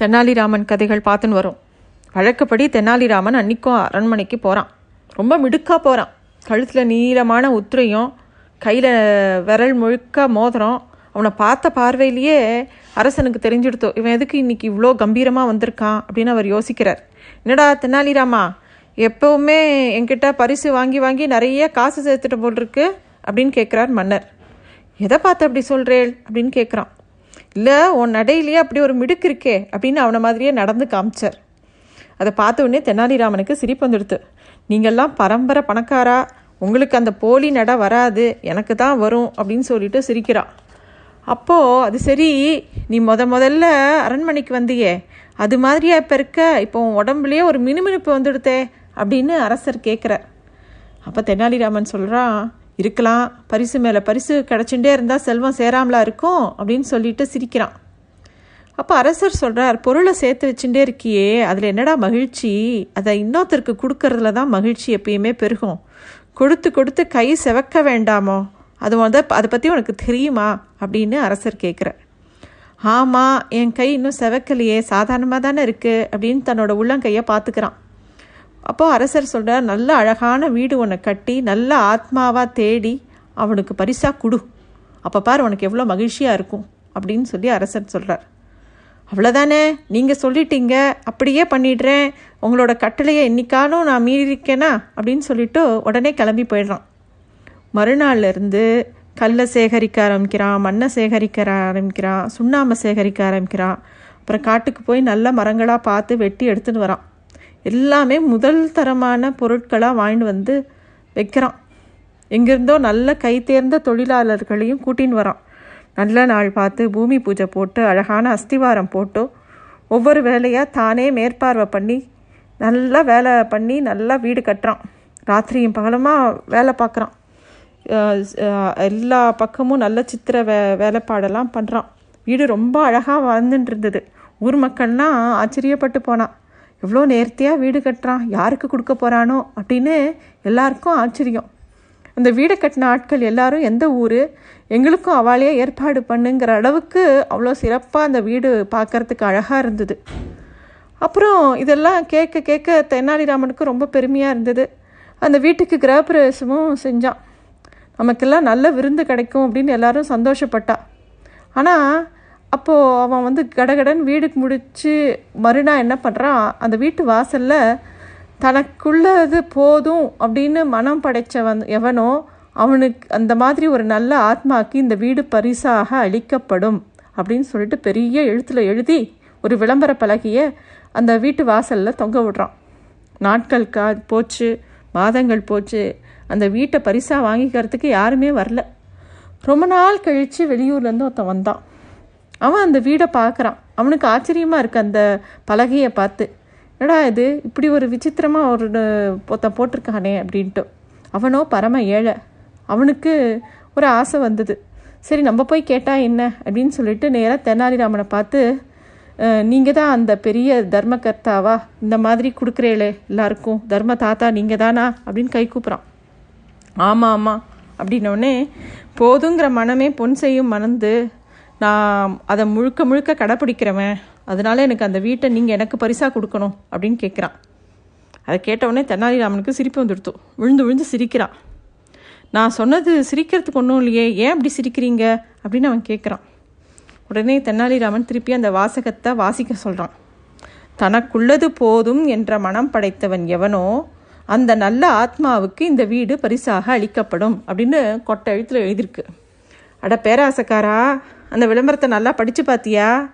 தெனாலிராமன் கதைகள் பார்த்துன்னு வரும். வழக்கப்படி தெனாலிராமன் அன்னைக்கும் அரண்மனைக்கு போகிறான் ரொம்ப மிடுக்காக போகிறான் கழுத்தில் நீளமான உத்திரையும் கையில் விரல் முழுக்க மோதிரம் அவனை பார்த்த பார்வையிலேயே அரசனுக்கு தெரிஞ்சுடுத்தோ இவன் எதுக்கு இன்றைக்கி இவ்வளோ கம்பீரமாக வந்திருக்கான்? அப்படின்னு அவர் யோசிக்கிறார். என்னடா தெனாலிராமா எப்போவுமே என்கிட்ட பரிசு வாங்கி வாங்கி நிறைய காசு சேர்த்துட்டு போல் இருக்கு? அப்படின்னு கேட்குறார் மன்னர். எதை பார்த்து அப்படி சொல்கிறேள் அப்படின்னு கேட்குறான். இல்லை உன் நடையிலேயே அப்படி ஒரு மிடுக்கு இருக்கே அப்படின்னு அவனை மாதிரியே நடந்து காமிச்சார். அதை பார்த்த உடனே தெனாலிராமனுக்கு சிரிப்பு வந்துடுத்து. நீங்கள்லாம் பரம்பரை பணக்காரா? உங்களுக்கு அந்த போலி நட வராது. எனக்கு தான் வரும் அப்படின்னு சொல்லிட்டு சிரிக்கிறான் அப்போது அது சரி நீ முத முதல்ல அரண்மனைக்கு வந்தியே. அது மாதிரியா இப்போ இருக்க? இப்போ உன் உடம்புலேயே ஒரு மினுமினுப்பு வந்துடுத்தே அப்படின்னு அரசர் கேட்குறார் அப்போ தெனாலிராமன் சொல்கிறான் இருக்கலாம். பரிசு மேலே பரிசு கிடச்சுட்டே இருந்தால் செல்வம் சேராமலா இருக்கும் அப்படின்னு சொல்லிட்டு சிரிக்கிறான். அப்போ அரசர் சொல்கிறார் பொருளை சேர்த்து வச்சுட்டே இருக்கியே அதில் என்னடா மகிழ்ச்சி? அதை இன்னொருத்தருக்கு கொடுக்கறதுல தான் மகிழ்ச்சி எப்பயுமே பெருகும். கொடுத்து கொடுத்து கை செவக்க வேண்டாமோ? அது வந்து அதை பற்றி உனக்கு தெரியுமா? அப்படின்னு அரசர் கேட்குறார் ஆமாம் என் கை இன்னும் செவக்கலையே சாதாரணமாக தானே இருக்குது அப்படின்னு தன்னோட உள்ளங்கையை பார்த்துக்கிறான். அப்போது அரசர் சொல்கிறார் நல்ல அழகான வீடு ஒன்று கட்டி நல்ல ஆத்மாவாக தேடி அவனுக்கு பரிசாக கொடு. அப்போ பார் உனக்கு எவ்வளோ மகிழ்ச்சியாக இருக்கும் அப்படின்னு சொல்லி அரசர் சொல்கிறார் அவ்வளோதானே நீங்கள் சொல்லிட்டீங்க. அப்படியே பண்ணிடுறேன். உங்களோட கட்டளையை என்னைக்காலும் நான் மீறியிருக்கேனா? அப்படின்னு சொல்லிட்டு உடனே கிளம்பி போயிடுறான். மறுநாள்லேருந்து கல்லை சேகரிக்க ஆரம்பிக்கிறான் மண்ணை சேகரிக்க ஆரம்பிக்கிறான் சுண்ணாம்பை சேகரிக்க ஆரம்பிக்கிறான். அப்புறம் காட்டுக்கு போய் நல்ல மரங்களாக பார்த்து வெட்டி எடுத்துன்னு வரான். எல்லாமே முதல் தரமான பொருட்களாக வாங்கிட்டு வந்து வைக்கிறான். எங்கேருந்தோ நல்ல கை தேர்ந்த தொழிலாளர்களையும் கூட்டின்னு வரான். நல்ல நாள் பார்த்து பூமி பூஜை போட்டு அழகான அஸ்திவாரம் போட்டு ஒவ்வொரு வேலையாக தானே மேற்பார்வை பண்ணி நல்லா வேலை பண்ணி நல்லா வீடு கட்டுறான். ராத்திரியும் பகலமாக வேலை பார்க்குறான். எல்லா பக்கமும் நல்ல சித்திர வே வேலைப்பாடெல்லாம் பண்ணுறான் வீடு ரொம்ப அழகாக வாழ்ந்துட்டு இருந்தது. ஊர் மக்கள்லாம் ஆச்சரியப்பட்டு போனான். எவ்வளோ நேர்த்தியாக வீடு கட்டுறான் யாருக்கு கொடுக்க போகிறானோ அப்படின்னு எல்லாருக்கும் ஆச்சரியம். அந்த வீடை கட்டின ஆட்கள் எல்லாரும் எந்த ஊர் எங்களுக்கும் அவளையே ஏற்பாடு பண்ணுங்கிற அளவுக்கு அவ்வளோ சிறப்பாக அந்த வீடு பார்க்கறதுக்கு அழகாக இருந்தது. அப்புறம் இதெல்லாம் கேட்க கேட்க தெனாலிராமனுக்கு ரொம்ப பெருமையாக இருந்தது. அந்த வீட்டுக்கு கிரகப்பிரவேசமும் செஞ்சான். நமக்கெல்லாம் நல்ல விருந்து கிடைக்கும் அப்படின்னு எல்லாரும் சந்தோஷப்பட்டா. ஆனால் அப்போது அவன் வந்து கடகடன் வீடுக்கு முடித்து மறுநாள் என்ன பண்ணுறான் அந்த வீட்டு வாசலில் தனக்குள்ளது போதும் அப்படின்னு மனம் படைச்சவன் எவனோ அவனுக்கு அந்த மாதிரி ஒரு நல்ல ஆத்மாக்கு இந்த வீடு பரிசாக அளிக்கப்படும் அப்படின்னு சொல்லிட்டு பெரிய எழுத்தில் எழுதி ஒரு விளம்பர பலகையை அந்த வீட்டு வாசலில் தொங்க விடுறான். நாட்கள் கா போச்சு மாதங்கள் போச்சு. அந்த வீட்டை பரிசாக வாங்கிக்கிறதுக்கு யாருமே வரல. ரொம்ப நாள் கழித்து வெளியூர்லேருந்து ஒருத்தன் வந்தான். அவன் அந்த வீடை பார்க்குறான். அவனுக்கு ஆச்சரியமாக இருக்குது அந்த பலகையை பார்த்து. என்னடா இது? இப்படி ஒரு விசித்திரமாக ஒரு ஒருத்தன் போட்டிருக்கானே அப்படின்ட்டு. அவனோ பரம ஏழை. அவனுக்கு ஒரு ஆசை வந்தது. சரி நம்ம போய் கேட்டால் என்ன? அப்படின்னு சொல்லிட்டு நேராக தெனாலிராமனை பார்த்து நீங்கள் தான் அந்த பெரிய தர்மகர்த்தாவா? இந்த மாதிரி கொடுக்குறேளே எல்லாருக்கும். தர்ம தாத்தா நீங்கள் தானா? அப்படின்னு கை கூப்பிட்றான் ஆமாம் ஆமாம் அப்படின்னோடனே போதுங்கிற மனமே பொன் செய்யும் மணந்து நான் அதை முழுக்க முழுக்க கடைப்பிடிக்கிறவன் அதனால எனக்கு அந்த வீட்டை நீங்கள் எனக்கு பரிசாக கொடுக்கணும் அப்படின்னு கேட்குறான். அதை கேட்டவுடனே தெனாலிராமனுக்கு சிரிப்பு வந்துடுத்து. விழுந்து விழுந்து சிரிக்கிறான் நான் சொன்னது சிரிக்கிறதுக்கு ஒன்றும் இல்லையே ஏன் அப்படி சிரிக்கிறீங்க? அப்படின்னு அவன் கேட்குறான். உடனே தெனாலிராமன் திருப்பி அந்த வாசகத்தை வாசிக்க சொல்கிறான் தனக்குள்ளது போதும் என்ற மனம் படைத்தவன் எவனோ அந்த நல்ல ஆத்மாவுக்கு இந்த வீடு பரிசாக அளிக்கப்படும் அப்படின்னு கொட்டை எழுத்தில் எழுதியிருக்கு. அட பேராசக்காரா அந்த விளம்பரத்தை நல்லா படித்து பார்த்தியா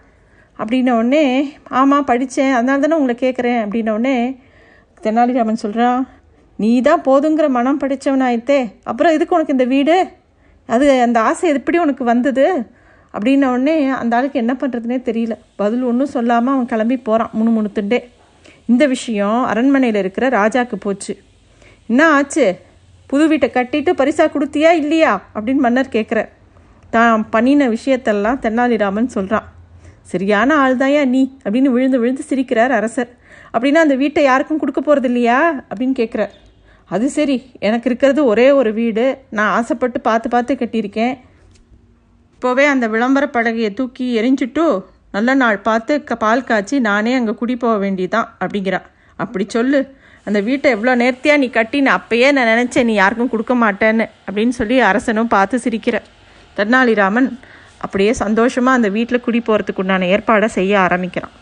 அப்படின்ன உடனே ஆமாம் படித்தேன் அதனால தானே உங்களை கேட்குறேன் அப்படின்னோடனே தெனாலிராமன் சொல்கிறான் நீ தான் போதுங்கிற மனம் படித்தவனாயித்தே அப்புறம் இதுக்கு உனக்கு இந்த வீடு? அது அந்த ஆசை எப்படி உனக்கு வந்தது? அப்படின்ன உடனே அந்த ஆளுக்கு என்ன பண்ணுறதுனே தெரியல. பதில் ஒன்றும் சொல்லாமல் அவன் கிளம்பி போகிறான் முணு முணுத்துண்டே இந்த விஷயம் அரண்மனையில் இருக்கிற ராஜாக்கு போச்சு. என்ன ஆச்சு? புது வீட்டை கட்டிட்டு பரிசாக கொடுத்தியா இல்லையா? அப்படின்னு மன்னர் கேட்குற தான் பண்ணின விஷயத்தெல்லாம் தென்னாலிராமன் சொல்கிறான் சரியான ஆள்தாயா நீ அப்படின்னு விழுந்து விழுந்து சிரிக்கிறார் அரசர். அப்படின்னா அந்த வீட்டை யாருக்கும் கொடுக்க போகிறது இல்லையா அப்படின்னு கேட்குறார். அது சரி எனக்கு இருக்கிறது ஒரே ஒரு வீடு. நான் ஆசைப்பட்டு பார்த்து பார்த்து கட்டியிருக்கேன். இப்போவே அந்த விளம்பர படகையை தூக்கி எரிஞ்சுட்டு நல்ல நாள் பார்த்து க பால் காய்ச்சி நானே அங்கே குடி போக வேண்டியதான் அப்படிங்கிறான் அப்படி சொல்லு. அந்த வீட்டை எவ்வளோ நேர்த்தியாக நீ கட்டின அப்பயே நான் நினச்சேன் நீ யாருக்கும் கொடுக்க மாட்டேன்னு அப்படின்னு சொல்லி அரசனும் பார்த்து சிரிக்கிறேன் தென்னாலிராமன் அப்படியே சந்தோஷமாக அந்த வீட்டில் குடி போகிறதுக்கு உண்டான ஏற்பாடை செய்ய ஆரம்பிக்கிறான்.